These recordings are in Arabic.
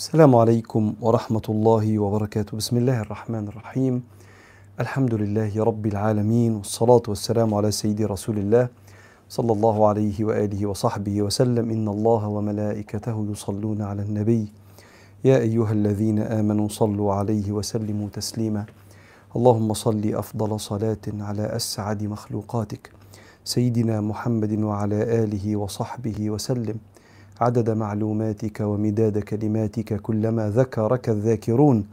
السلام عليكم ورحمة الله وبركاته. بسم الله الرحمن الرحيم. الحمد لله رب العالمين والصلاة والسلام على سيدي رسول الله صلى الله عليه وآله وصحبه وسلم. إن الله وملائكته يصلون على النبي. يا أيها الذين آمنوا صلوا عليه وسلموا تسليما. اللهم صل أفضل صلاة على أسعد مخلوقاتك. سيدنا محمد وعلى آله وصحبه وسلم. عدد معلوماتك ومداد كلماتك كلما ذكرك الذاكرون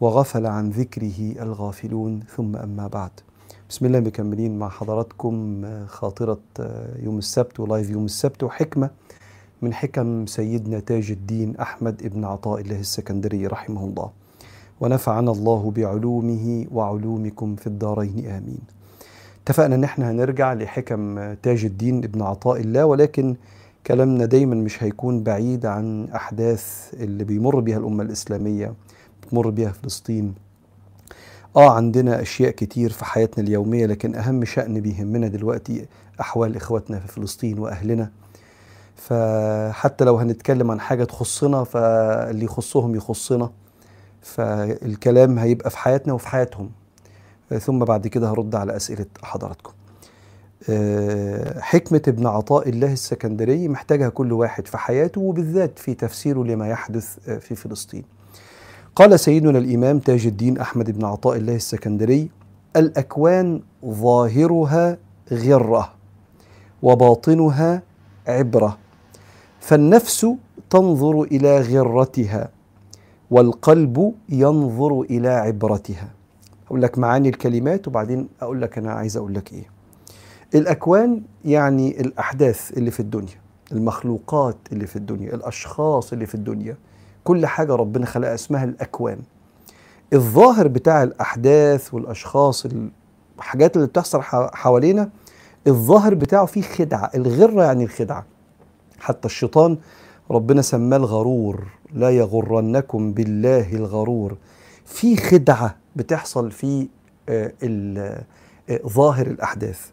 وغفل عن ذكره الغافلون. ثم أما بعد. بسم الله مكملين مع حضراتكم خاطرة يوم السبت ولايف يوم السبت وحكمة من حكم سيدنا تاج الدين أحمد ابن عطاء الله السكندري رحمه الله. ونفعنا الله بعلومه وعلومكم في الدارين. آمين. اتفقنا إن إحنا هنرجع لحكم تاج الدين ابن عطاء الله ولكن كلامنا دايما مش هيكون بعيد عن أحداث اللي بيمر بها الأمة الإسلامية بتمر بها فلسطين. آه عندنا أشياء كتير في حياتنا اليومية لكن أهم شأن بيهمنا دلوقتي أحوال إخواتنا في فلسطين وأهلنا. فحتى لو هنتكلم عن حاجة تخصنا فاللي يخصهم يخصنا. فالكلام هيبقى في حياتنا وفي حياتهم. ثم بعد كده هرد على أسئلة حضراتكم. حكمة ابن عطاء الله السكندري محتاجها كل واحد في حياته وبالذات في تفسيره لما يحدث في فلسطين. قال سيدنا الإمام تاج الدين أحمد بن عطاء الله السكندري الأكوان ظاهرها غرة وباطنها عبرة فالنفس تنظر إلى غرتها والقلب ينظر إلى عبرتها. أقول لك معاني الكلمات وبعدين أقول لك أنا عايز أقول لك إيه. الأكوان يعني الأحداث اللي في الدنيا المخلوقات اللي في الدنيا الأشخاص اللي في الدنيا كل حاجة ربنا خلقها اسمها الأكوان. الظاهر بتاع الأحداث والأشخاص الحاجات اللي بتحصل حوالينا الظاهر بتاعه فيه خدعة الغرة يعني الخدعة. حتى الشيطان ربنا سماه الغرور لا يغرنكم بالله الغرور. في خدعة بتحصل في ظاهر الأحداث.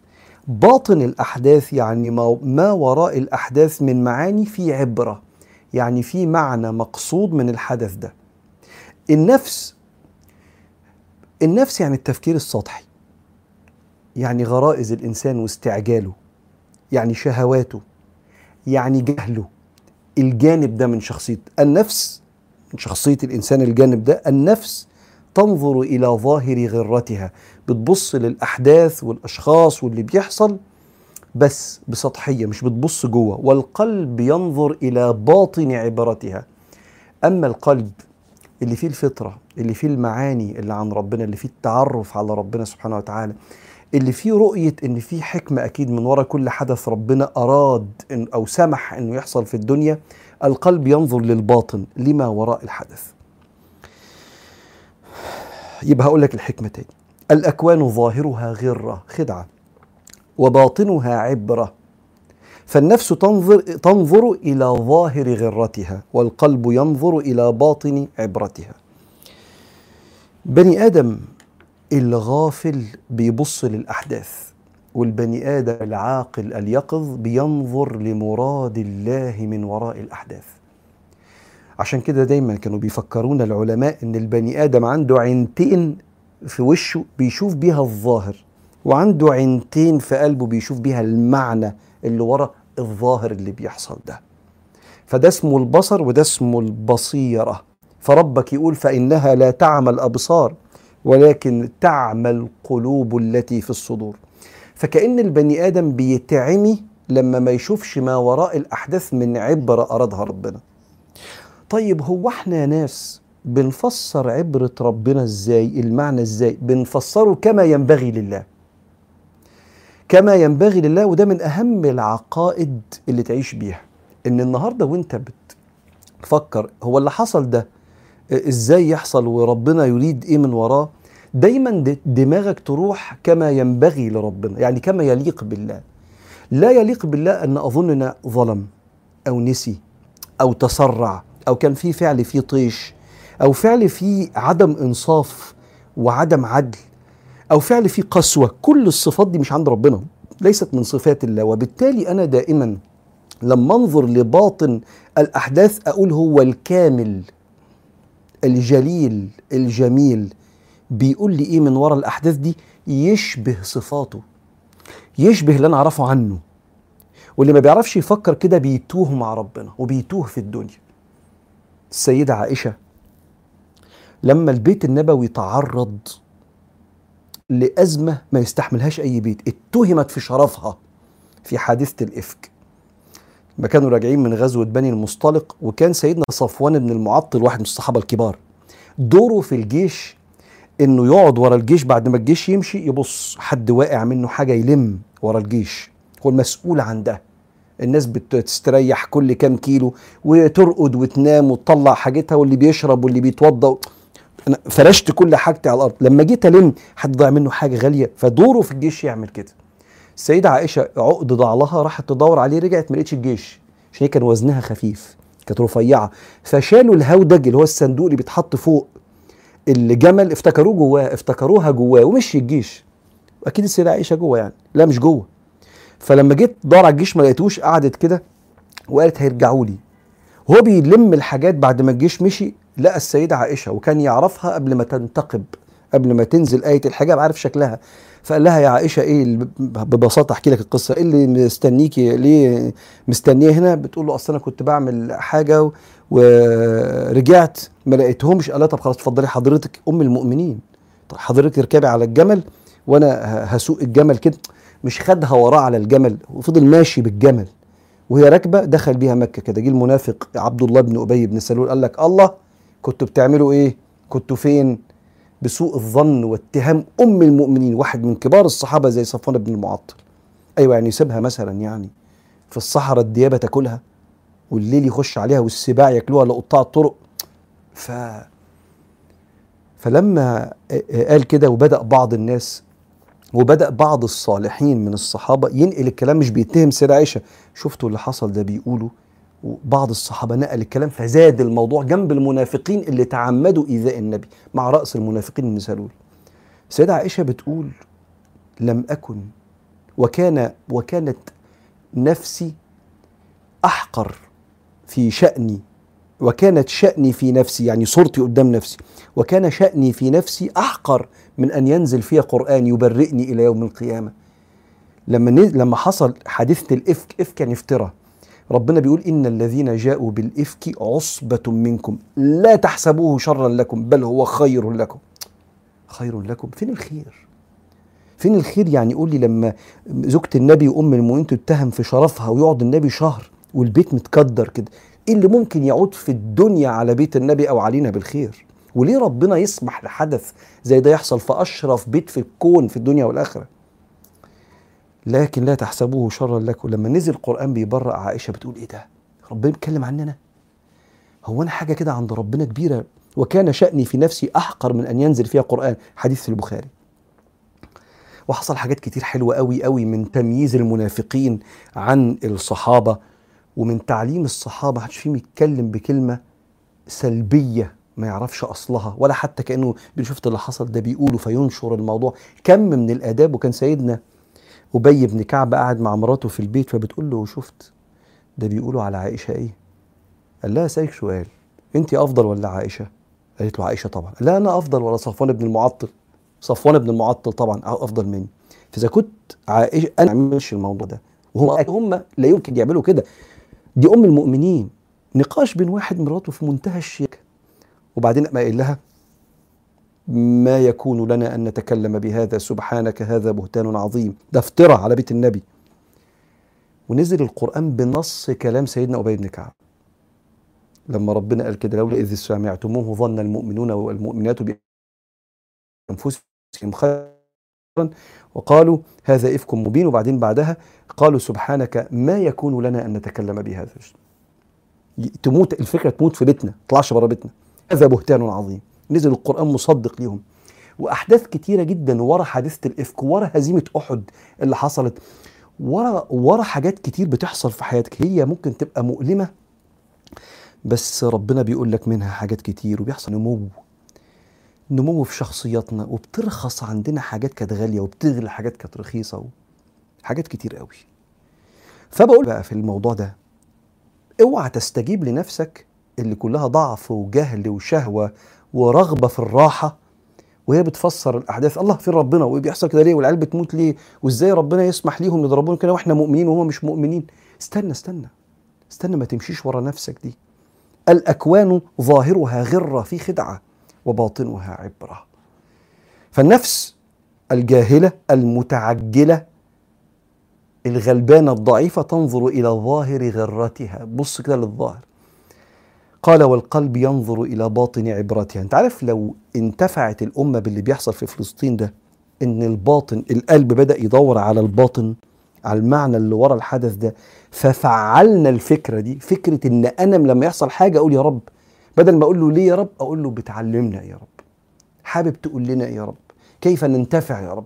باطن الأحداث يعني ما وراء الأحداث من معاني في عبرة يعني في معنى مقصود من الحدث ده. النفس النفس يعني التفكير السطحي يعني غرائز الإنسان واستعجاله يعني شهواته يعني جهله الجانب ده من شخصية النفس من شخصية الإنسان الجانب ده النفس تنظر إلى ظاهر غرتها. بتبص للأحداث والأشخاص واللي بيحصل بس بسطحية مش بتبص جوه. والقلب ينظر إلى باطن عبرتها. أما القلب اللي فيه الفطرة اللي فيه المعاني اللي عن ربنا اللي فيه التعرف على ربنا سبحانه وتعالى اللي فيه رؤية إن في حكمة أكيد من وراء كل حدث ربنا أراد إن أو سمح إنه يحصل في الدنيا القلب ينظر للباطن لما وراء الحدث. يبقى هقول لك الحكمة تاني. الأكوان ظاهرها غرة خدعة وباطنها عبرة. فالنفس تنظر تنظر إلى ظاهر غرتها والقلب ينظر إلى باطن عبرتها. بني آدم الغافل بيبص للأحداث والبني آدم العاقل اليقظ بينظر لمراد الله من وراء الأحداث. عشان كده دايما كانوا بيفكرونا العلماء إن البني آدم عنده عينتين في وشه بيشوف بيها الظاهر وعنده عينتين في قلبه بيشوف بيها المعنى اللي ورا الظاهر اللي بيحصل ده. فده اسمه البصر وده اسمه البصيرة. فربك يقول فإنها لا تعمى الأبصار ولكن تعمى القلوب التي في الصدور. فكأن البني آدم بيتعمي لما ما يشوفش ما وراء الأحداث من عبرة أرادها ربنا. طيب هو إحنا ناس بنفسر عبرة ربنا إزاي؟ المعنى إزاي؟ بنفسره كما ينبغي لله. كما ينبغي لله وده من أهم العقائد اللي تعيش بيها. إن النهارده وأنت بتفكر هو اللي حصل ده إزاي يحصل وربنا يريد إيه من وراه؟ دايما دماغك تروح كما ينبغي لربنا يعني كما يليق بالله. لا يليق بالله أن أظننا ظلم أو نسي أو تسرع أو كان في فعل فيه طيش أو فعل فيه عدم إنصاف وعدم عدل أو فعل فيه قسوة كل الصفات دي مش عند ربنا ليست من صفات الله. وبالتالي أنا دائما لما أنظر لباطن الأحداث أقول هو الكامل الجليل الجميل. بيقول لي إيه من ورا الأحداث دي؟ يشبه صفاته يشبه اللي أنا أعرفه عنه. واللي ما بيعرفش يفكر كده بيتوه مع ربنا وبيتوه في الدنيا. السيدة عائشة لما البيت النبوي تعرض لأزمة ما يستحملهاش أي بيت اتهمت في شرفها في حادثة الإفك. ما كانوا راجعين من غزوة بني المصطلق وكان سيدنا صفوان بن المعطل واحد من الصحابة الكبار. دوره في الجيش إنه يقعد ورا الجيش بعد ما الجيش يمشي يبص حد واقع منه حاجة يلم ورا الجيش. هو المسؤول عن ده. الناس بتستريح كل كام كيلو وترقد وتنام وتطلع حاجتها واللي بيشرب واللي بيتوضا أنا فرشت كل حاجتي على الأرض. لما جيت ألم حد ضاع منه حاجة غالية فدوره في الجيش يعمل كده. السيده عائشة عقد ضاع لها راحت تدور عليه رجعت ما لقيتش الجيش عشان هي كان وزنها خفيف كانت رفيعة. فشالوا الهودج اللي هو الصندوق اللي بيتحط فوق الجمل افتكروه جواه افتكروها جواه ومشي الجيش. أكيد السيدة عائشة جوه يعني. لا مش جوه. فلما جيت دور على الجيش ما لقيتوش قعدت كده وقالت هيرجعوا لي. وهو بيلم الحاجات بعد ما الجيش مشي لقى السيدة عائشة وكان يعرفها قبل ما تنتقب قبل ما تنزل آية الحجاب عارف شكلها. فقال لها يا عائشة إيه ببساطة أحكي لك القصة. إيه اللي مستنيكي ليه مستنية هنا؟ بتقول له أصل أنا كنت بعمل حاجة ورجعت ما لقيتهمش. قال لها طب خلاص اتفضلي حضرتك أم المؤمنين. طب حضرتك اركبي على الجمل وأنا هسوق الجمل كده. مش خدها وراه على الجمل وفضل ماشي بالجمل. وهي راكبة دخل بيها مكة كده. جه المنافق عبد الله بن أبي بن سلول قال لك الله كنتوا بتعملوا إيه؟ كنتوا فين؟ بسوء الظن واتهام أم المؤمنين واحد من كبار الصحابة زي صفوان بن المعطل أيوه يعني يسيبها مثلا يعني في الصحراء الديابة تاكلها والليل يخش عليها والسباع ياكلوها لقطاع الطرق ف فلما قال كده وبدأ بعض الناس وبدأ بعض الصالحين من الصحابة ينقل الكلام مش بيتهم سيدة عائشة شفتوا اللي حصل ده بيقولوا وبعض الصحابة نقل الكلام فزاد الموضوع جنب المنافقين اللي تعمدوا إيذاء النبي مع رأس المنافقين ابن سلول سيدة عائشة بتقول لم أكن وكان وكانت نفسي أحقر في شأني وكانت شأني في نفسي يعني صورتي قدام نفسي وكان شأني في نفسي أحقر من أن ينزل فيها قرآن يبرئني إلى يوم القيامة. لما لما حصل حادثة الإفك إفك يعني افترى ربنا بيقول إن الذين جاءوا بالإفك عصبة منكم. لا تحسبوه شرا لكم بل هو خير لكم. خير لكم. فين الخير؟ فين الخير؟ يعني يقول لي لما زوجة النبي وأم المؤمنين تتهم في شرفها ويقعد النبي شهر والبيت متكدر كده إيه اللي ممكن يعود في الدنيا على بيت النبي أو علينا بالخير؟ وليه ربنا يسمح لحدث زي ده يحصل في أشرف بيت في الكون في الدنيا والآخرة؟ لكن لا تحسبوه شرا لكم. لما نزل القرآن بيبرأ عائشة بتقول إيه ده؟ ربنا بيتكلم عننا؟ هو أنا حاجة كده عند ربنا كبيرة وكان شأني في نفسي أحقر من أن ينزل فيها قرآن حديث في البخاري. وحصل حاجات كتير حلوة قوي قوي من تمييز المنافقين عن الصحابة ومن تعليم الصحابة. محدش فيهم يتكلم بكلمة سلبية ما يعرفش أصلها ولا حتى كأنه شفت اللي حصل ده؟ بيقوله فينشر الموضوع. كم من الآداب وكان سيدنا أبي بن كعب قاعد مع مراته في البيت فبتقول له شفت؟ ده بيقولوا على عائشة إيه؟ قال لها أسألك سؤال أنت أفضل ولا عائشة؟ قالت له عائشة طبعا. لا أنا أفضل ولا صفوان بن المعطل. صفوان بن المعطل طبعا أفضل مني. فإذا كنت عائشة أنا ما اعملش الموضوع ده. وهم هم لا يمكن يعملوا كده. دي أم المؤمنين. نقاش بين واحد مراته في منتهى الشياكة. وبعدين ما قايل لها ما يكون لنا أن نتكلم بهذا. سبحانك هذا بهتان عظيم. ده افترى على بيت النبي. ونزل القرآن بنص كلام سيدنا أبي بن كعب. لما ربنا قال كده لولا إذ سمعتموه ظن المؤمنون والمؤمنات بأنفسهم خيرا. وقالوا هذا إفك مبين. وبعدين بعدها قالوا سبحانك ما يكون لنا أن نتكلم بهذا تموت الفكرة تموت في بيتنا طلعش بره بيتنا. هذا بهتان عظيم. نزل القرآن مصدق ليهم. وأحداث كتيرة جدا ورا حادثة الإفك ورا هزيمة أحد اللي حصلت ورا ورا حاجات كتير بتحصل في حياتك. هي ممكن تبقى مؤلمة بس ربنا بيقول لك منها حاجات كتير وبيحصل نمو. نمو في شخصياتنا وبترخص عندنا حاجات كانت غالية وبتغلى حاجات كانت رخيصة حاجات كتير قوي. فبقول بقى في الموضوع ده اوعى تستجيب لنفسك اللي كلها ضعف وجهل وشهوة ورغبة في الراحة وهي بتفسر الأحداث. الله في ربنا وبيحصل كده ليه؟ والعيال بتموت ليه؟ وإزاي ربنا يسمح ليهم يضربون كده وإحنا مؤمنين وهم مش مؤمنين؟ استنى استنى استنى ما تمشيش ورا نفسك دي. الأكوان ظاهرها غرة في خدعة وباطنها عبرة. فالنفس الجاهلة المتعجلة الغلبانة الضعيفة تنظر إلى ظاهر غرتها. بص كده للظاهر. قال والقلب ينظر إلى باطن عبرتها. أنت عارف لو انتفعت الأمة باللي بيحصل في فلسطين ده إن الباطن القلب بدأ يدور على الباطن على المعنى اللي ورا الحدث ده ففعلنا الفكرة دي فكرة إن أنا لما يحصل حاجة أقول يا رب. بدل ما أقول له ليه يا رب أقول له بتعلمنا يا رب. حابب تقول لنا يا رب. كيف ننتفع يا رب؟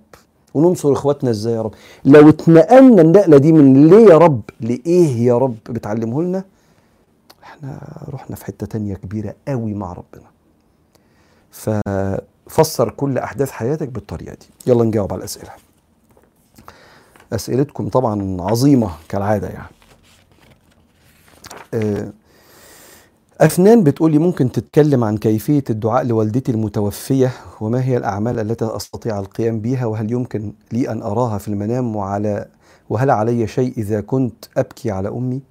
وننصر إخواتنا إزاي يا رب؟ لو اتنقلنا النقلة دي من ليه يا رب لإيه يا رب بتعلمه لنا إحنا رحنا في حتة تانية كبيرة قوي مع ربنا. ففسر كل أحداث حياتك بالطريقة دي. يلا نجاوب على الأسئلة. أسئلتكم طبعا عظيمة كالعادة يعني. آه، أفنان بتقولي ممكن تتكلم عن كيفية الدعاء لوالدتي المتوفية وما هي الأعمال التي أستطيع القيام بها وهل يمكن لي أن أراها في المنام وعلى وهل علي شيء إذا كنت أبكي على أمي؟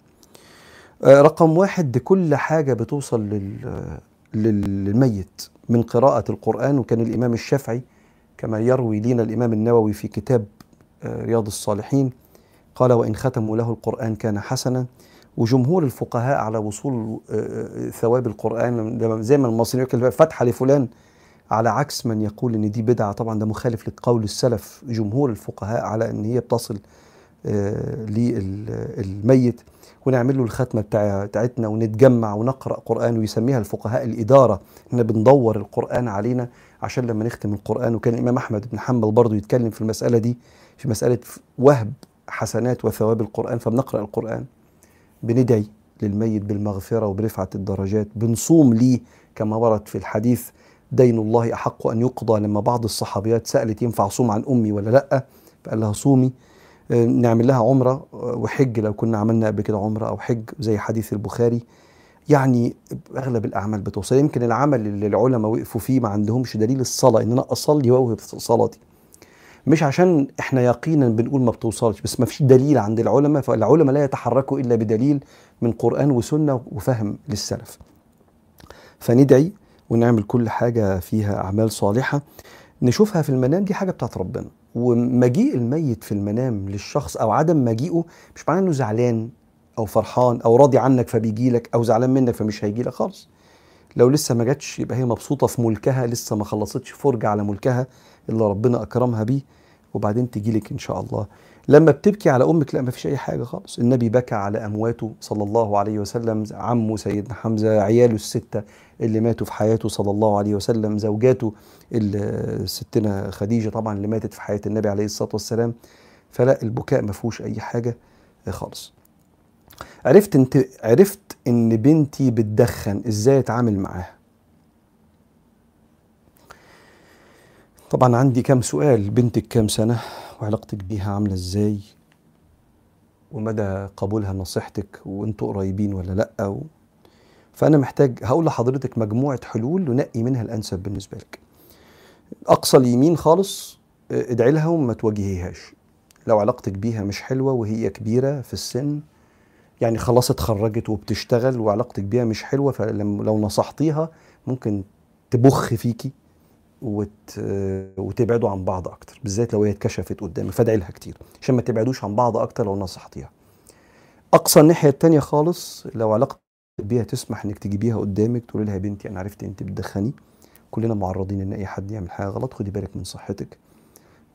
رقم واحد كل حاجة بتوصل لل للميت من قراءة القرآن وكان الإمام الشافعي كما يروي لنا الإمام النووي في كتاب آه، رياض الصالحين قال وإن ختموا له القرآن كان حسنا. وجمهور الفقهاء على وصول آه، آه، ثواب القرآن زي ما المصريين يقول فتحة لفلان على عكس من يقول إن دي بدعة. طبعا ده مخالف لقول السلف. جمهور الفقهاء على إن هي بتصل آه، للميت. ونعمل له الختمة بتاع بتاعتنا ونتجمع ونقرأ قرآن ويسميها الفقهاء الإدارة. إحنا بندور القرآن علينا عشان لما نختم القرآن. وكان الإمام أحمد بن حنبل برضه يتكلم في المسألة دي في مسألة وهب حسنات وثواب القرآن. فبنقرأ القرآن بندعي للميت بالمغفرة وبرفعة الدرجات. بنصوم ليه كما ورد في الحديث دين الله أحق أن يقضى. لما بعض الصحابيات سألت ينفع صوم عن أمي ولا لأ؟ فقال لها صومي. نعمل لها عمرة وحج لو كنا عملنا قبل كده عمرة أو حج زي حديث البخاري. يعني أغلب الأعمال بتوصل. يمكن العمل اللي العلماء وقفوا فيه ما عندهمش دليل الصلاة إن أنا أصلي وأوهب صلاتي. مش عشان إحنا يقينا بنقول ما بتوصلش بس ما فيش دليل عند العلماء فالعلماء لا يتحركوا إلا بدليل من قرآن وسنة وفهم للسلف. فندعي ونعمل كل حاجة فيها أعمال صالحة. نشوفها في المنام دي حاجة بتاعت ربنا. ومجيء الميت في المنام للشخص أو عدم مجيئه مش معناه إنه زعلان أو فرحان أو راضي عنك فبيجي لك أو زعلان منك فمش هيجي لك خالص. لو لسه ما جاتش يبقى هي مبسوطة في ملكها لسه ما خلصتش فرجة على ملكها اللي ربنا أكرمها بيه وبعدين تجي لك إن شاء الله. لما بتبكي على أمك لا ما فيش أي حاجة خالص. النبي بكى على أمواته صلى الله عليه وسلم عمه سيدنا حمزة عياله الستة. اللي ماتوا في حياته صلى الله عليه وسلم زوجاته ستنا خديجة طبعا اللي ماتت في حياة النبي عليه الصلاة والسلام. فلا البكاء ما فيهوش أي حاجة خالص. عرفت انت عرفت إن بنتي بتدخن إزاي أتعامل معاها؟ طبعا عندي كام سؤال بنتك كام سنة؟ وعلاقتك بيها عاملة إزاي؟ ومدى قبولها نصيحتك؟ وأنتوا قريبين ولا لأ؟ و... فأنا محتاج هقول لحضرتك مجموعة حلول ونقي منها الأنسب بالنسبة لك. أقصى اليمين خالص آه، ادعي لها وما تواجهيهاش. لو علاقتك بيها مش حلوة وهي كبيرة في السن يعني خلاص اتخرجت وبتشتغل وعلاقتك بيها مش حلوة فلو لو نصحتيها ممكن تبخ فيكي وت... وتبعدوا عن بعض أكتر بالذات لو هي اتكشفت قدامك فادعي لها كتير عشان ما تبعدوش عن بعض أكتر لو نصحتيها. أقصى الناحية التانية خالص لو علاقتك بيها تسمح إنك تجيبيها قدامك تقولي لها يا بنتي أنا عرفت أنت بتدخني. كلنا معرضين إن أي حد يعمل حاجة غلط خدي بالك من صحتك.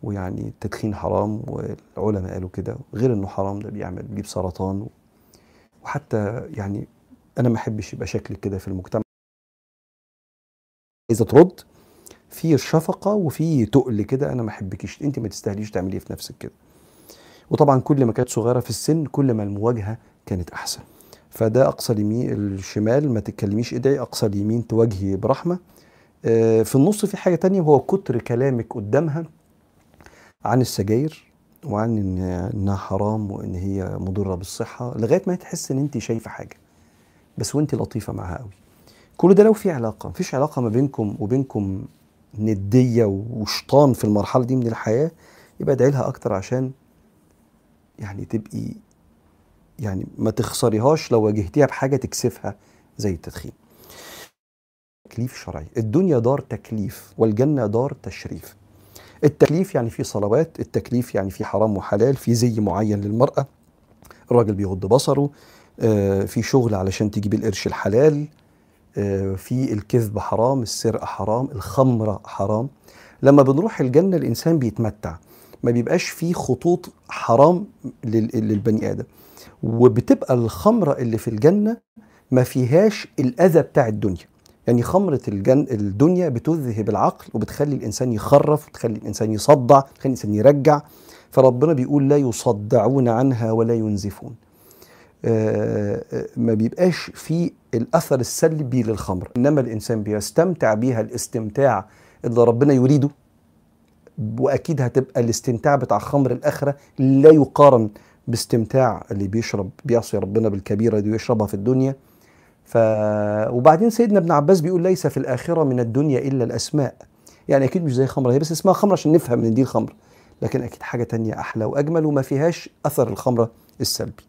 ويعني التدخين حرام والعلماء قالوا كده. غير إنه حرام ده بيعمل بيجيب سرطان. وحتى يعني أنا ما أحبش يبقى شكلك كده في المجتمع. إذا ترد في شفقة وفي تقل كده أنا ما أحبكيش. أنت ما تستاهليش تعمليه في نفسك كده. وطبعا كل ما كانت صغيرة في السن كل ما المواجهة كانت أحسن. فده أقصى اليمين الشمال ما تتكلميش ادعي أقصى اليمين تواجهي برحمة. آه، في النص في حاجة تانية وهو كتر كلامك قدامها عن السجاير وعن إن إنها حرام وإن هي مضرة بالصحة لغاية ما تحس إن انت شايفة حاجة. بس وانت لطيفة معاها قوي. كل ده لو في علاقة مفيش علاقة ما بينكم وبينكم ندية وشطان في المرحلة دي من الحياة يبقى ادعي لها أكتر عشان يعني تبقي يعني ما تخسريهاش لو واجهتيها بحاجة تكسفها زي التدخين. تكليف شرعي. الدنيا دار تكليف والجنة دار تشريف. التكليف يعني في صلوات التكليف يعني في حرام وحلال في زي معين للمرأة. الراجل بيغض بصره آه، في شغل علشان تجيب القرش الحلال آه، في الكذب حرام السرقة حرام الخمرة حرام. لما بنروح الجنة الإنسان بيتمتع. ما بيبقاش فيه خطوط حرام للبني آدم. وبتبقى الخمرة اللي في الجنة ما فيهاش الأذى بتاع الدنيا. يعني خمرة الجن الدنيا بتذهب العقل وبتخلي الإنسان يخرف وتخلي الإنسان يصدع تخلي الإنسان يرجع. فربنا بيقول لا يصدعون عنها ولا ينزفون. آه، آه، ما بيبقاش في الأثر السلبي للخمر. إنما الإنسان بيستمتع بيها الاستمتاع اللي ربنا يريده. وأكيد هتبقى الاستمتاع بتاع خمر الآخرة لا يقارن باستمتاع اللي بيشرب بيعصي ربنا بالكبيرة دي ويشربها في الدنيا. ف وبعدين سيدنا ابن عباس بيقول ليس في الآخرة من الدنيا إلا الأسماء. يعني أكيد مش زي خمرة هي بس اسمها خمرة عشان نفهم إن دي الخمر لكن أكيد حاجة تانية أحلى وأجمل وما فيهاش أثر الخمرة السلبي.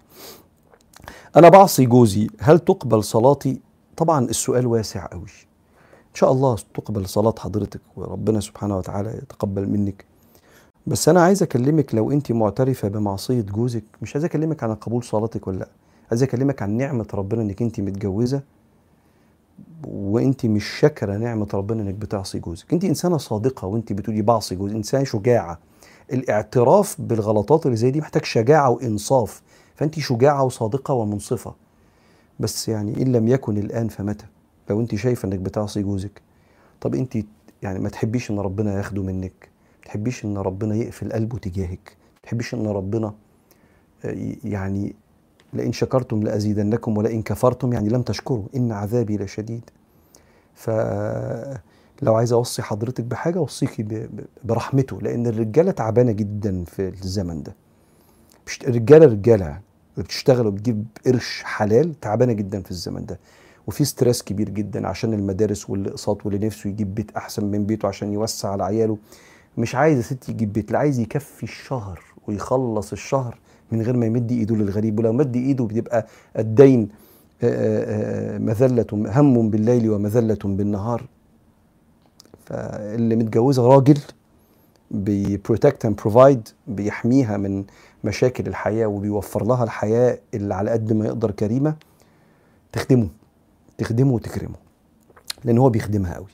أنا بعصي جوزي هل تقبل صلاتي؟ طبعا السؤال واسع قوي. إن شاء الله تقبل صلاة حضرتك وربنا سبحانه وتعالى يتقبل منك. بس أنا عايز أكلمك لو أنت معترفة بمعصية جوزك مش عايز أكلمك عن قبول صلاتك ولا لأ عايز أكلمك عن نعمة ربنا إنك أنت متجوزة وأنت مش شاكرة نعمة ربنا إنك بتعصي جوزك. أنت إنسانة صادقة وأنت بتقولي بعصي جوزي انسانه شجاعة. الاعتراف بالغلطات اللي زي دي محتاج شجاعة وإنصاف فأنت شجاعة وصادقة ومنصفة. بس يعني إن لم يكن الآن فمتى؟ لو انت شايفة انك بتعصي جوزك طب انت يعني ما تحبيش ان ربنا ياخده منك ما تحبيش ان ربنا يقفل قلبه تجاهك ما تحبيش ان ربنا آه، يعني لئن شكرتم لأزيدنكم ولئن كفرتم يعني لم تشكروا إن عذابي لشديد. فلو عايز أوصي حضرتك بحاجة أوصيكي برحمته لأن الرجالة تعبانة جدا في الزمن ده. الرجاله رجالة بتشتغل وبتجيب قرش حلال تعبانة جدا في الزمن ده. وفي ستريس كبير جدا عشان المدارس والأقساط واللي نفسه يجيب بيت أحسن من بيته عشان يوسع على عياله. مش عايز يا ستي يجيب بيت لا عايز يكفي الشهر ويخلص الشهر من غير ما يمد إيده للغريب. ولو مد إيده بتبقى الدين مذلة هم بالليل ومذلة بالنهار. فاللي متجوزة راجل بي protect and provide بيحميها من مشاكل الحياة وبيوفر لها الحياة اللي على قد ما يقدر كريمة تخدمه. تخدمه وتكرمه لأن هو بيخدمها قوي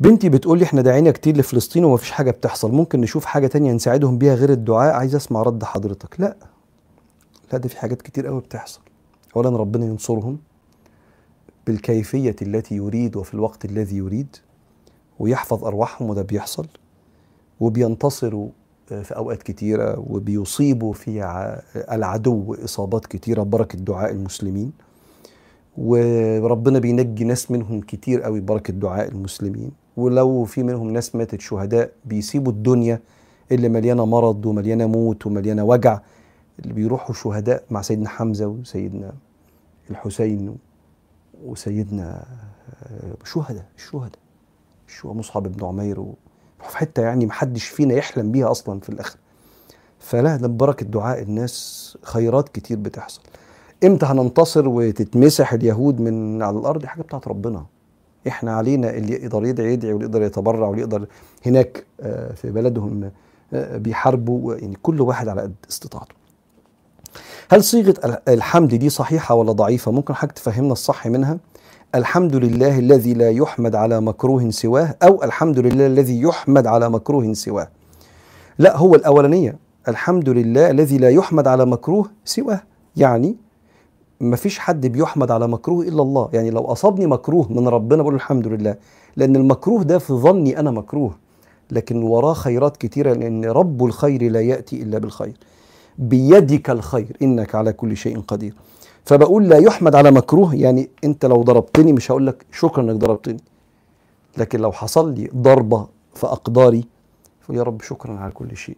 بنتي بتقول لي إحنا دعينا كتير لفلسطين ومفيش حاجة بتحصل ممكن نشوف حاجة تانية نساعدهم بيها غير الدعاء؟ عايز أسمع رد حضرتك. لا. لا ده في حاجات كتير قوي بتحصل. اولا ربنا ينصرهم بالكيفية التي يريد وفي الوقت الذي يريد ويحفظ أرواحهم وده بيحصل وبينتصروا في أوقات كتيرة وبيصيبوا في العدو إصابات كتيرة بركة دعاء المسلمين. وربنا بينجي ناس منهم كتير قوي بركة دعاء المسلمين. ولو في منهم ناس ماتت شهداء بيسيبوا الدنيا اللي مليانة مرض ومليانة موت ومليانة وجع اللي بيروحوا شهداء مع سيدنا حمزة وسيدنا الحسين وسيدنا شهداء الشهداء الشهداء مصعب بن عمير في حتة يعني محدش فينا يحلم بيها أصلا في الآخر. فلا ده بركة دعاء الناس خيرات كتير بتحصل. إمتى هننتصر وتتمسح اليهود من على الأرض؟ حاجة بتاعت ربنا. إحنا علينا اللي يقدر يدعي يدعي واللي يقدر يتبرع واللي يقدر هناك آه، في بلدهم آه، بيحاربوا يعني كل واحد على قد استطاعته. هل صيغة الحمد دي صحيحة ولا ضعيفة؟ ممكن حضرتك تفهمنا الصح منها. الحمد لله الذي لا يحمد على مكروه سواه أو الحمد لله الذي يحمد على مكروه سواه. لا هو الأولانية. الحمد لله الذي لا يحمد على مكروه سواه. يعني ما فيش حد بيحمد على مكروه إلا الله. يعني لو أصابني مكروه من ربنا بقول الحمد لله. لأن المكروه ده في ظني أنا مكروه. لكن وراه خيرات كتيرة لأن رب الخير لا يأتي إلا بالخير. بيدك الخير إنك على كل شيء قدير. فبقول لا يحمد على مكروه يعني أنت لو ضربتني مش هقول لك شكرا إنك ضربتني. لكن لو حصل لي ضربة في أقداري فيا رب شكرا على كل شيء.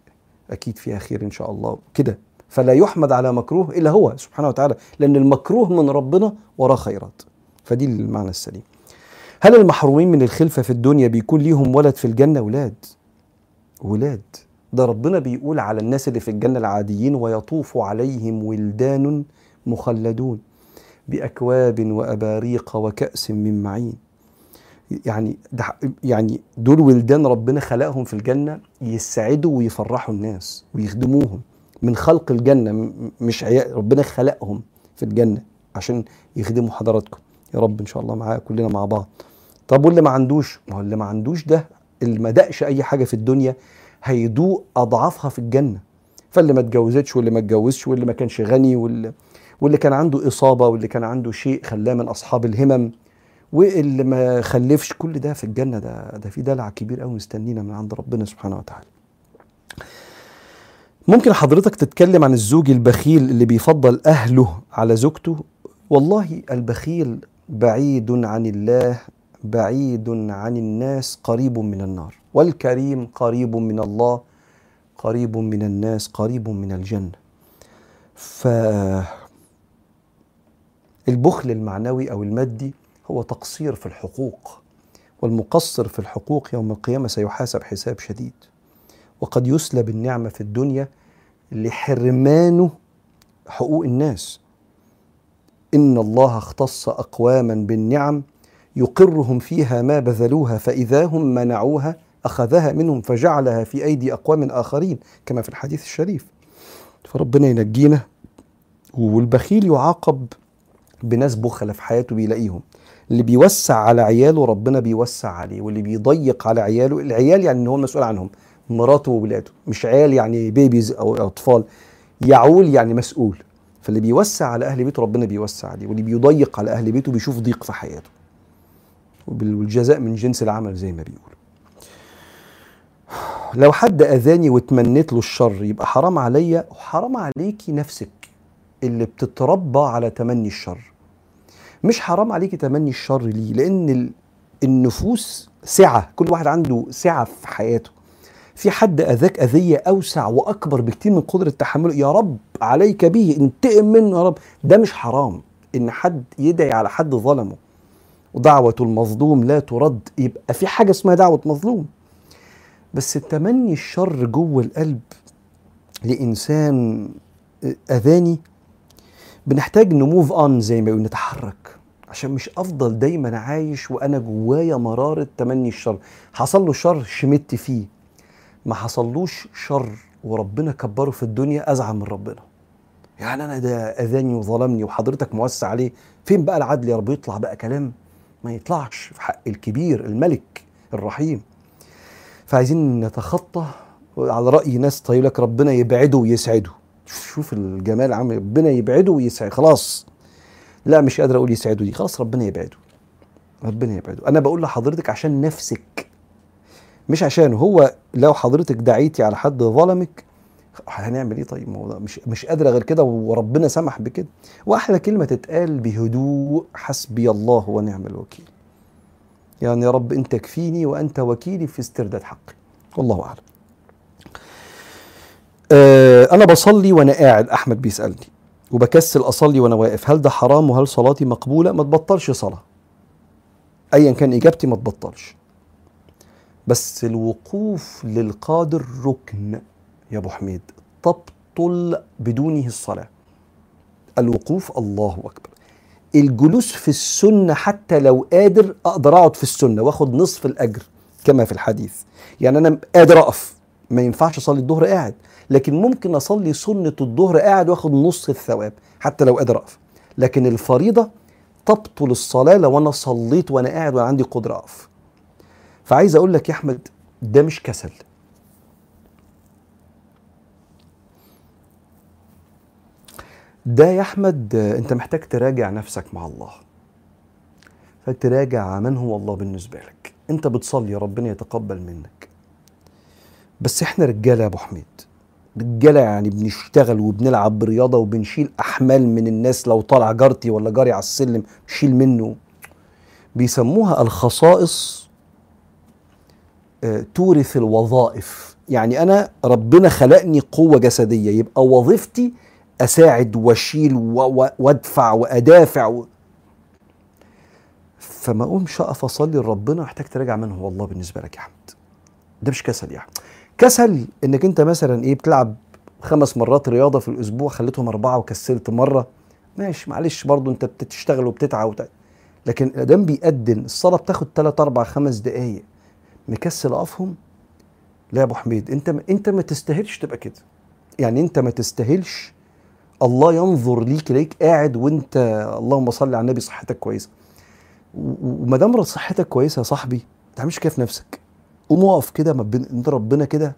أكيد فيها خير إن شاء الله. كده. فلا يحمد على مكروه إلا هو سبحانه وتعالى لأن المكروه من ربنا وراه خيرات. فدي المعنى السليم. هل المحرومين من الخلفة في الدنيا بيكون ليهم ولد في الجنة؟ ولاد. ولاد. ده ربنا بيقول على الناس اللي في الجنة العاديين ويطوف عليهم ولدان مخلدون بأكواب وأباريق وكأس من معين. يعني ده يعني دول ولدان ربنا خلقهم في الجنة يسعدوا ويفرحوا الناس ويخدموهم. من خلق الجنة مش عيال ربنا خلقهم في الجنة عشان يخدموا حضراتكم. يا رب إن شاء الله معاك كلنا مع بعض. طب واللي ما عندوش؟ ما هو اللي ما عندوش ده اللي ما دقش أي حاجة في الدنيا هيدوق أضعافها في الجنة. فاللي ما اتجوزتش واللي ما اتجوزش واللي ما كانش غني واللي واللي كان عنده إصابة واللي كان عنده شيء خلاه من أصحاب الهمم واللي ما خلفش كل ده في الجنة ده ده في دلع كبير قوي مستنينا من عند ربنا سبحانه وتعالى. ممكن حضرتك تتكلم عن الزوج البخيل اللي بيفضل أهله على زوجته؟ والله البخيل بعيد عن الله بعيد عن الناس قريب من النار. والكريم قريب من الله قريب من الناس قريب من الجنة. ف البخل المعنوي أو المادي هو تقصير في الحقوق والمقصر في الحقوق يوم القيامة سيحاسب حساب شديد. وقد يسلب النعمة في الدنيا لحرمانه حقوق الناس. إن الله اختص أقواما بالنعم يقرهم فيها ما بذلوها فإذا هم منعوها أخذها منهم فجعلها في أيدي أقوام آخرين كما في الحديث الشريف. فربنا ينجينا والبخيل يعاقب بناس بخلة في حياته بيلاقيهم. اللي بيوسع على عياله ربنا بيوسع عليه واللي بيضيق على عياله العيال يعني هو المسؤول عنهم. مراته وولاده مش عيال يعني بيبيز أو أطفال يعول يعني مسؤول. فاللي بيوسع على أهل بيته ربنا بيوسع عليه واللي بيضيق على أهل بيته بيشوف ضيق في حياته. والجزاء من جنس العمل زي ما بيقولوا. لو حد أذاني وتمنيت له الشر يبقى حرام عليا وحرام عليكي نفسك اللي بتتربى على تمني الشر. مش حرام عليكي تمني الشر ليه؟ لأن ال- النفوس سعة كل واحد عنده سعة في حياته. في حد أذاك أذية أوسع وأكبر بكتير من قدرة تحمله؟ يا رب عليك به انتقم منه يا رب. ده مش حرام إن حد يدعي على حد ظلمه. ودعوة المظلوم لا ترد. يبقى في حاجة اسمها دعوة مظلوم. بس تمني الشر جوه القلب لإنسان أذاني بنحتاج نموف اون زي ما بيقولوا نتحرك. عشان مش أفضل دايما عايش وأنا جوايا مرارة تمني الشر. حصل له شر شمت فيه. ما حصلوش شر وربنا كبره في الدنيا ازعل من ربنا. يعني أنا ده أذاني وظلمني وحضرتك موسع عليه. فين بقى العدل يا رب؟ يطلع بقى كلام ما يطلعش في حق الكبير الملك الرحيم. فعايزين نتخطى على رأي ناس طيب لك ربنا يبعده ويسعده. شوف الجمال عامل ربنا يبعده ويسعد خلاص. لا مش قادر أقول يسعده دي. خلاص ربنا يبعده. ربنا يبعده. أنا بقول لحضرتك عشان نفسك. مش عشان هو لو حضرتك دعيتي على حد ظلمك هنعمل إيه طيب؟ ما مش مش قادرة غير كده وربنا سمح بكده. وأحلى كلمة تتقال بهدوء حسبي الله ونعم الوكيل. يعني يا رب انت كفيني وأنت وكيلي في استرداد حقي. والله أعلم. أه أنا بصلي وأنا قاعد أحمد بيسألني. وبكسل أصلي وأنا واقف. هل ده حرام؟ وهل صلاتي مقبولة؟ ما تبطلش صلاة. ايا كان إجابتي ما تبطلش. الوقوف للقادر ركن يا أبو حميد تبطل بدونه الصلاة. الوقوف الله أكبر. الجلوس في السنة حتى لو قادر أقدر أقعد في السنة وآخد نصف الأجر كما في الحديث. يعني أنا قادر أقف ما ينفعش أصلي الظهر قاعد. لكن ممكن أصلي سنة الظهر قاعد وآخد نص الثواب حتى لو قادر أقف. لكن الفريضة تبطل الصلاة لو أنا صليت وأنا قاعد وأنا عندي قدرة أقف. فعايز أقول لك يا أحمد ده مش كسل. ده يا أحمد أنت محتاج تراجع نفسك مع الله. فتراجع من هو الله بالنسبة لك. أنت بتصلي ربنا يتقبل منك. بس إحنا رجالة يا أبو حميد. رجالة يعني بنشتغل وبنلعب برياضة وبنشيل أحمال من الناس لو طالع جارتي ولا جاري على السلم شيل منه. بيسموها الخصائص تورث الوظائف. يعني أنا ربنا خلقني قوة جسدية يبقى وظيفتي أساعد وأشيل وأدفع وأدافع و... فما أقومش أقف أصلي لربنا محتاج تراجع من هو الله بالنسبة لك يا احمد ده مش كسل يعني كسل إنك أنت مثلا إيه بتلعب خمس مرات رياضة في الأسبوع خليتهم أربعة وكسلت مرة. ماشي معلش برضو أنت بتشتغل وبتتعب وبتاع. لكن الأدام بيأذن الصلاة بتاخد 3 4 5 دقائق مكسل أقفهم؟ لا يا أبو حميد أنت أنت ما تستاهلش تبقى كده. يعني أنت ما تستاهلش. الله ينظر ليك ليك قاعد وأنت اللهم صل على النبي صحتك كويسة. وما دام صحتك كويسة يا صاحبي ما تعملش كده في نفسك. قوم اقف كده انت ربنا كده.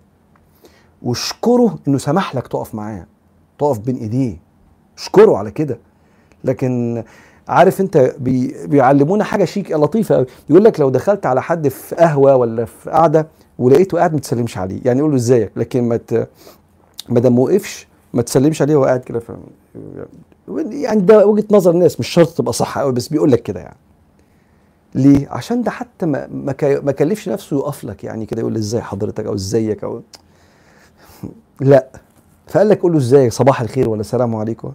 واشكره إنه سمح لك تقف معاه تقف بين إيديه. اشكره على كده. لكن عارف انت بي بيعلمونا حاجة شيك لطيفة قوي يقول لك لو دخلت على حد في قهوة ولا في قعدة ولقيته قاعد ما تسلمش عليه. يعني يقول له ازيك لكن ما ما دام وقفش ما تسلمش عليه وهو قاعد كده يعني ده وجهة نظر الناس مش شرط تبقى صح قوي بس بيقول لك كده يعني. ليه؟ عشان ده حتى ما ما كلفش نفسه يقف لك يعني كده يقول إزاي حضرتك أو إزيك أو لا. فقال لك قول له ازيك صباح الخير ولا السلام عليكم.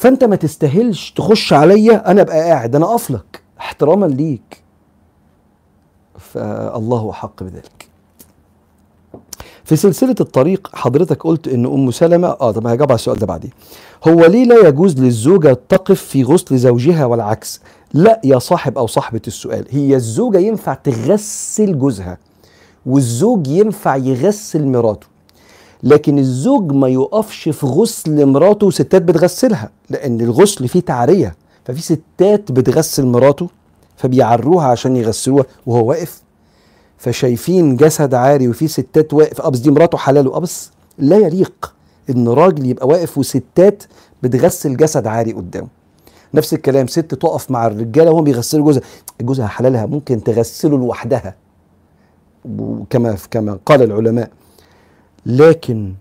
فانت ما تستاهلش تخش عليا أنا ابقى قاعد أنا اقف لك احتراما ليك. فالله احق بذلك. في سلسلة الطريق حضرتك قلت إن أم سلمة آه طب هجاوب على السؤال ده بعدين. هو ليه لا يجوز للزوجة تقف في غسل زوجها والعكس؟ لا يا صاحب أو صاحبة السؤال. هي الزوجة ينفع تغسل جوزها والزوج ينفع يغسل مراته. لكن الزوج ما يقفش في غسل مراته وستات بتغسلها لأن الغسل فيه تعرية. ففي ستات بتغسل مراته فبيعروها عشان يغسلوها وهو واقف. فشايفين جسد عاري وفي ستات واقف. أبس دي مراته حلال وأبس؟ لا يليق إن راجل يبقى واقف وستات بتغسل جسد عاري قدامه. نفس الكلام ست تقف مع الرجالة وهم بيغسلوا جوزها. جوزها حلالها ممكن تغسله لوحدها. كما كما قال العلماء لكن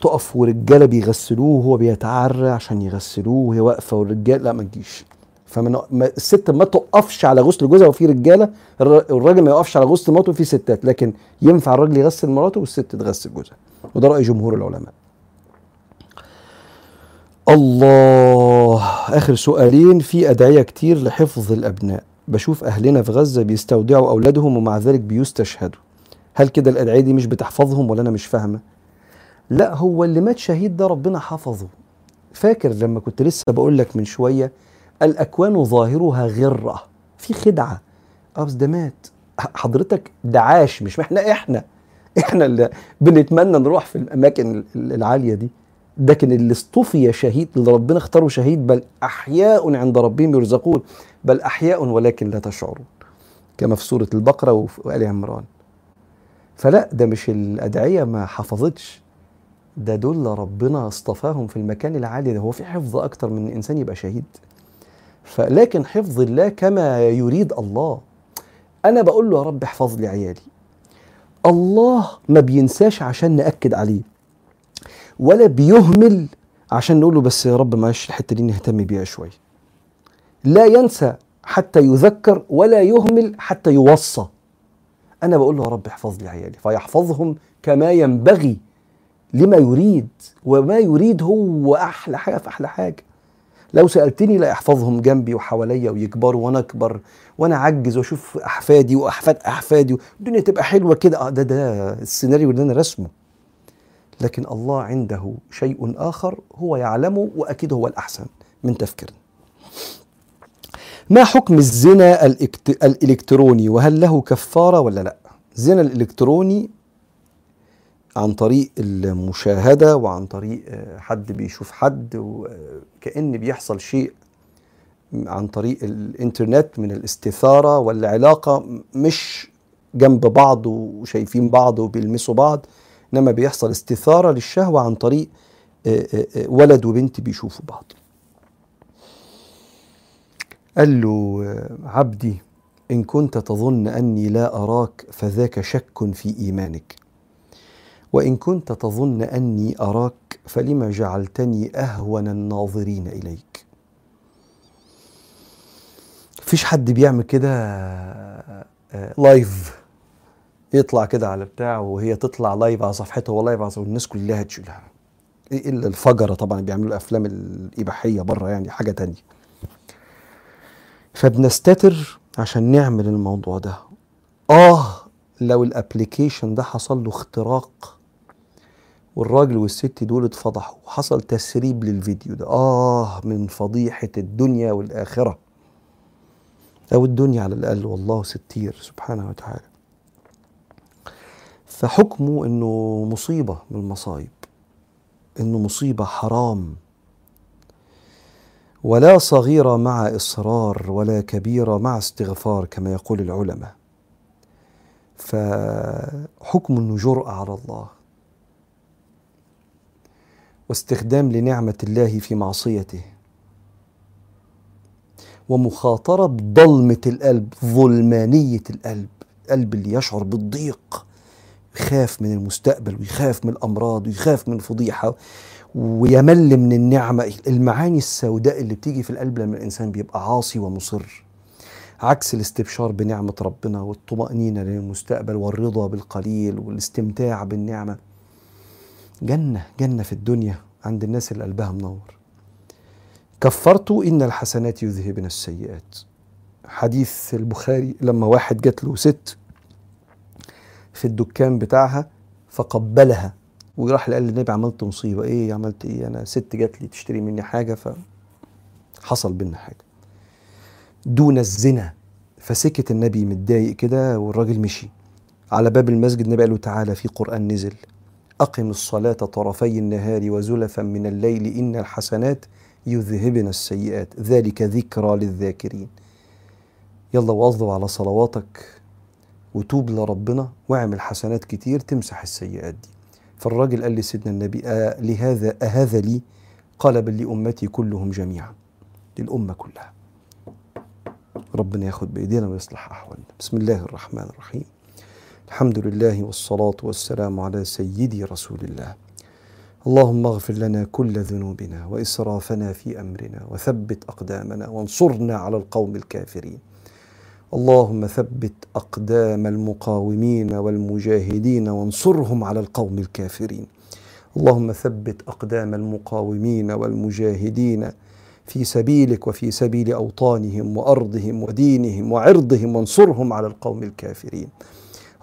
تقف ورجاله بيغسلوه وهو بيتعرى عشان يغسلوه وهي واقفة والرجال لا ما تجيش. فمن الست ما تقفش على غسل جوزها وفي رجالة الراجل ما يقفش على غسل مراته وفي ستات لكن ينفع الراجل يغسل مراته والست تغسل جوزها. وده رأي جمهور العلماء. الله آخر سؤالين. في أدعية كتير لحفظ الأبناء. بشوف أهلنا في غزة بيستودعوا أولادهم ومع ذلك بيستشهدوا. هل كده الأدعية دي مش بتحفظهم ولا أنا مش فاهمة؟ لا هو اللي مات شهيد ده ربنا حفظه. فاكر لما كنت لسه بقول لك من شوية الأكوان ظاهرها غرة في خدعة. آه بس ده مات. حضرتك ده عاش مش إحنا إحنا إحنا اللي بنتمنى نروح في الأماكن العالية دي. لكن اللي اصطفي شهيد اللي ربنا اختاره شهيد بل أحياء عند ربهم يرزقون بل أحياء ولكن لا تشعرون. كما في سورة البقرة وال عمران. فلا ده مش الأدعية ما حفظتش. ده دول ربنا اصطفاهم في المكان العالي ده. هو في حفظ أكتر من إنسان يبقى شهيد. فلكن حفظ الله كما يريد الله. أنا بقول له يا رب احفظ لي عيالي. الله ما بينساش عشان نأكد عليه. ولا بيهمل عشان نقول له بس يا رب معلش الحتة دي نهتم بيها شوية. لا ينسى حتى يذكر ولا يهمل حتى يوصى. أنا بقول له يا رب احفظ لي عيالي. فيحفظهم كما ينبغي لما يريد وما يريد هو أحلى حاجة في أحلى حاجة. لو سألتني لا احفظهم جنبي وحواليا ويكبروا وأنا اكبر وأنا أعجز وأشوف أحفادي وأحفاد أحفادي والدنيا تبقى حلوة كده. آه ده ده السيناريو اللي أنا رسمه لكن الله عنده شيء آخر هو يعلمه وأكيد هو الأحسن من تفكيرنا. ما حكم الزنا الإلكتروني؟ وهل له كفارة ولا لا؟ الزنا الإلكتروني عن طريق المشاهدة وعن طريق آه، حد بيشوف حد وكأن بيحصل شيء عن طريق الإنترنت من الاستثارة والعلاقة مش جنب بعض وشايفين بعض وبيلمسوا بعض إنما بيحصل استثارة للشهوة عن طريق آه، آه، ولد وبنت بيشوفوا بعض. قال له عبدي إن كنت تظن أني لا أراك فذاك شك في إيمانك. وإن كنت تظن أني أراك فلما جعلتني أهون الناظرين إليك. فيش حد بيعمل كده live يطلع كده على بتاع وهي تطلع live على صفحته وهو live على والناس كلها تشيلها. إلا الفجرة طبعا بيعملوا الأفلام الإباحية بره يعني حاجة تانية. فبنستتر عشان نعمل الموضوع ده. آه لو ال application ده حصل له اختراق والراجل والست دول اتفضحوا وحصل تسريب للفيديو ده آه من فضيحة الدنيا والآخرة. أو الدنيا على الأقل والله ستير سبحانه وتعالى. فحكمه إنه مصيبة من المصايب إنه مصيبة حرام. ولا صغيره مع إصرار ولا كبيره مع استغفار كما يقول العلماء. فحكم جرأة على الله. واستخدام لنعمة الله في معصيته. ومخاطرة بضلمة القلب ظلمانية القلب. القلب اللي يشعر بالضيق يخاف من المستقبل ويخاف من الأمراض ويخاف من الفضيحة. ويمل من النعمة. المعاني السوداء اللي بتيجي في القلب لما الإنسان بيبقى عاصي ومصر. عكس الاستبشار بنعمة ربنا والطمأنينة للمستقبل والرضا بالقليل والاستمتاع بالنعمة. جنة جنة في الدنيا عند الناس اللي قلبها منور. كفرت إن الحسنات يذهبن السيئات. حديث البخاري لما واحد جات له ست في الدكان بتاعها فقبلها. وراح قال للنبي عملت مصيبة. إيه عملت إيه؟ أنا ست جات لي تشتري مني حاجة فحصل بينا حاجة. دون الزنا فسكت النبي متضايق كده والراجل مشي. على باب المسجد النبي قال له تعالى في قرآن نزل. أقم الصلاة طرفي النهار وزلفا من الليل إن الحسنات يذهبن السيئات. ذلك ذكرى للذاكرين. يلا واظب على صلواتك وتوب لربنا واعمل حسنات كتير تمسح السيئات دي. فالراجل قال لسيدنا النبي آه لهذا أهذا لي؟ قال بل لأمتي كلهم جميعا للأمة كلها. ربنا ياخد بإيدينا ويصلح أحوالنا. بسم الله الرحمن الرحيم. الحمد لله والصلاة والسلام على سيدي رسول الله. اللهم اغفر لنا كل ذنوبنا وإسرافنا في أمرنا وثبت أقدامنا وانصرنا على القوم الكافرين. اللهم ثبت أقدام المقاومين والمجاهدين وانصرهم على القوم الكافرين. اللهم ثبت أقدام المقاومين والمجاهدين في سبيلك وفي سبيل أوطانهم وأرضهم ودينهم وعرضهم وانصرهم على القوم الكافرين.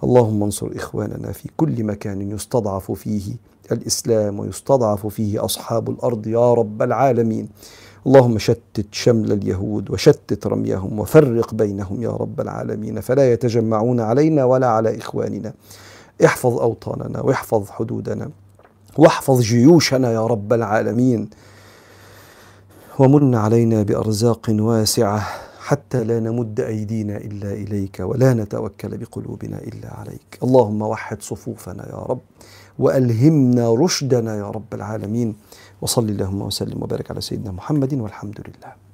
اللهم انصر إخواننا في كل مكان يستضعف فيه الإسلام ويستضعف فيه أصحاب الأرض يا رب العالمين. اللهم شتت شمل اليهود وشتت رميهم وفرق بينهم يا رب العالمين فلا يتجمعون علينا ولا على إخواننا. احفظ أوطاننا واحفظ حدودنا واحفظ جيوشنا يا رب العالمين. ومن علينا بأرزاق واسعة حتى لا نمد أيدينا إلا إليك ولا نتوكل بقلوبنا إلا عليك. اللهم وحد صفوفنا يا رب وألهمنا رشدنا يا رب العالمين. وصل اللهم وسلم وبارك على سيدنا محمد والحمد لله.